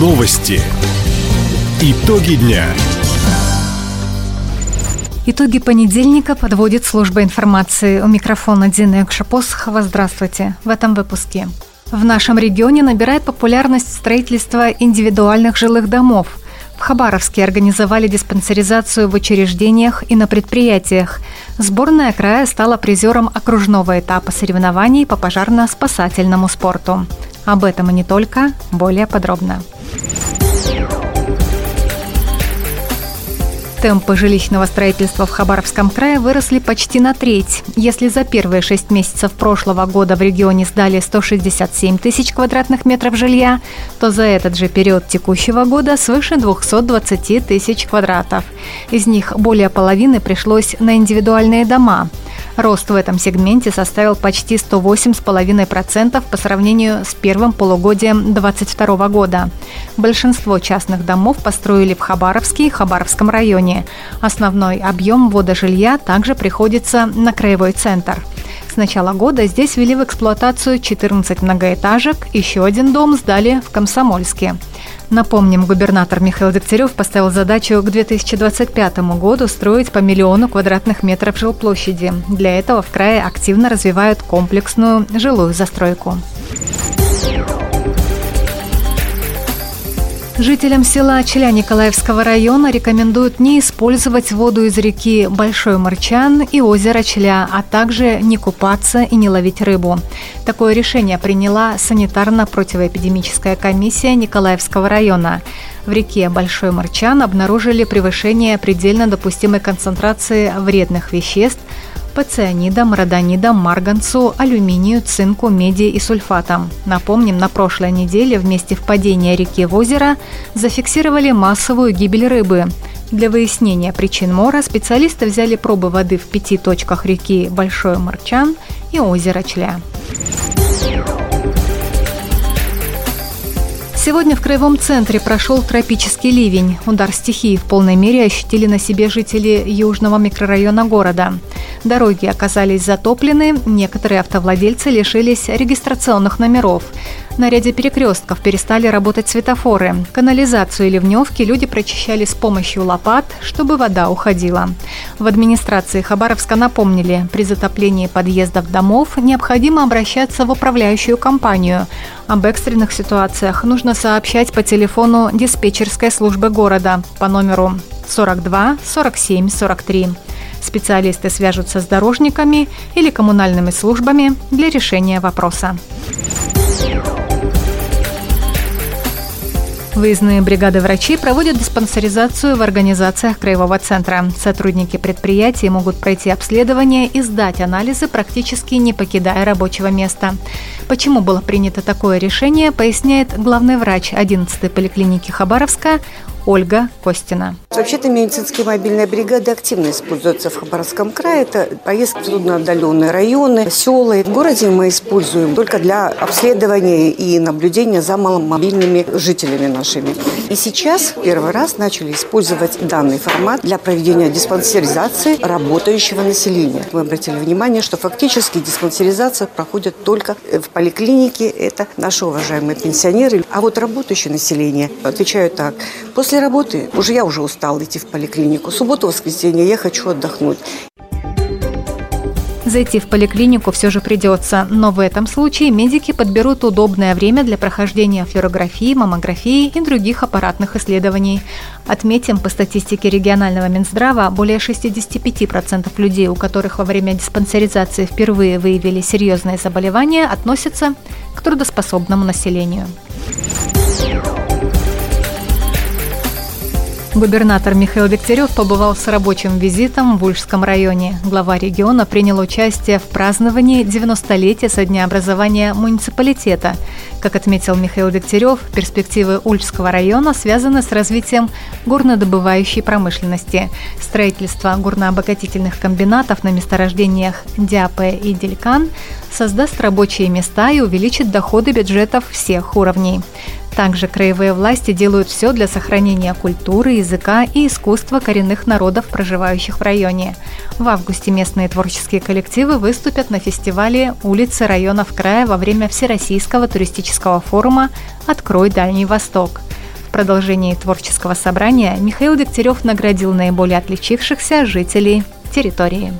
Новости. Итоги дня. Итоги понедельника подводит служба информации. У микрофона Дина Экшапосхова. Здравствуйте. В этом выпуске. В нашем регионе набирает популярность строительство индивидуальных жилых домов. В Хабаровске организовали диспансеризацию в учреждениях и на предприятиях. Сборная края стала призером окружного этапа соревнований по пожарно-спасательному спорту. Об этом и не только, более подробно. Темпы жилищного строительства в Хабаровском крае выросли почти на треть. Если за первые шесть месяцев прошлого года в регионе сдали 167 тысяч квадратных метров жилья, то за этот же период текущего года свыше 220 тысяч квадратов. Из них более половины пришлось на индивидуальные дома – Рост в этом сегменте составил почти 108,5% по сравнению с первым полугодием 2022 года. Большинство частных домов построили в Хабаровске и Хабаровском районе. Основной объем ввода жилья также приходится на краевой центр. С начала года здесь ввели в эксплуатацию 14 многоэтажек, еще один дом сдали в Комсомольске. Напомним, губернатор Михаил Дегтярев поставил задачу к 2025 году строить по миллиону квадратных метров жилплощади. Для этого в крае активно развивают комплексную жилую застройку. Жителям села Челя Николаевского района рекомендуют не использовать воду из реки Большой Мырчан и озера Челя, а также не купаться и не ловить рыбу. Такое решение приняла санитарно-противоэпидемическая комиссия Николаевского района. В реке Большой Мырчан обнаружили превышение предельно допустимой концентрации вредных веществ – по цианидам, родонидам, марганцу, алюминию, цинку, меди и сульфатам. Напомним, на прошлой неделе в месте впадения реки в озеро зафиксировали массовую гибель рыбы. Для выяснения причин мора специалисты взяли пробы воды в пяти точках реки Большой Марчан и озера Чля. Сегодня в Краевом центре прошел тропический ливень. Удар стихии в полной мере ощутили на себе жители южного микрорайона города. Дороги оказались затоплены, некоторые автовладельцы лишились регистрационных номеров. На ряде перекрестков перестали работать светофоры. Канализацию и ливневки люди прочищали с помощью лопат, чтобы вода уходила. В администрации Хабаровска напомнили, при затоплении подъездов домов необходимо обращаться в управляющую компанию. Об экстренных ситуациях нужно сообщать по телефону диспетчерской службы города по номеру 42 47 43. Специалисты свяжутся с дорожниками или коммунальными службами для решения вопроса. Выездные бригады врачей проводят диспансеризацию в организациях Краевого центра. Сотрудники предприятий могут пройти обследование и сдать анализы, практически не покидая рабочего места. Почему было принято такое решение, поясняет главный врач 11-й поликлиники Хабаровска Ольга Костина. Вообще-то медицинские мобильные бригады активно используются в Хабаровском крае. Это поездки в трудноотдаленные районы, села. В городе мы используем только для обследования и наблюдения за маломобильными жителями нашими. И сейчас первый раз начали использовать данный формат для проведения диспансеризации работающего населения. Мы обратили внимание, что фактически диспансеризация проходит только в поликлинике. Это наши уважаемые пенсионеры. А вот работающее население, отвечаю так, после После работы уже я уже устал идти в поликлинику. Субботу, воскресенье я хочу отдохнуть. Зайти в поликлинику все же придется, но в этом случае медики подберут удобное время для прохождения флюорографии, маммографии и других аппаратных исследований. Отметим, по статистике регионального Минздрава, более 65% людей, у которых во время диспансеризации впервые выявили серьезные заболевания, относятся к трудоспособному населению. Губернатор Михаил Дегтярев побывал с рабочим визитом в Ульжском районе. Глава региона принял участие в праздновании 90-летия со дня образования муниципалитета. Как отметил Михаил Дегтярев, перспективы Ульжского района связаны с развитием горнодобывающей промышленности. Строительство горнообогатительных комбинатов на месторождениях Дяпе и Делькан создаст рабочие места и увеличит доходы бюджетов всех уровней. Также краевые власти делают все для сохранения культуры, языка и искусства коренных народов, проживающих в районе. В августе местные творческие коллективы выступят на фестивале «Улицы районов края» во время Всероссийского туристического форума «Открой Дальний Восток». В продолжении творческого собрания Михаил Дегтярев наградил наиболее отличившихся жителей территории.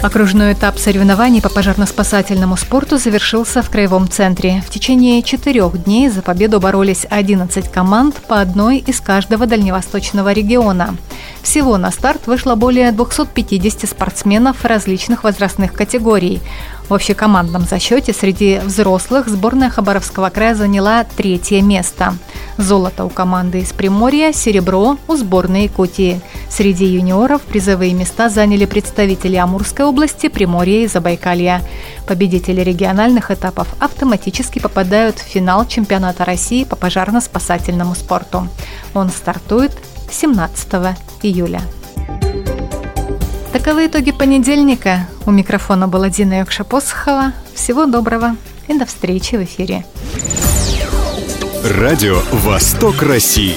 Окружной этап соревнований по пожарно-спасательному спорту завершился в Краевом центре. В течение четырех дней за победу боролись 11 команд по одной из каждого дальневосточного региона. Всего на старт вышло более 250 спортсменов различных возрастных категорий. В общекомандном зачете среди взрослых сборная Хабаровского края заняла третье место. Золото у команды из Приморья, серебро у сборной Якутии. Среди юниоров призовые места заняли представители Амурской области, Приморья и Забайкалья. Победители региональных этапов автоматически попадают в финал чемпионата России по пожарно-спасательному спорту. Он стартует 17 июля. Таковы итоги понедельника. У микрофона была Дина Йокша-Посохова. Всего доброго и до встречи в эфире. Радио «Восток России».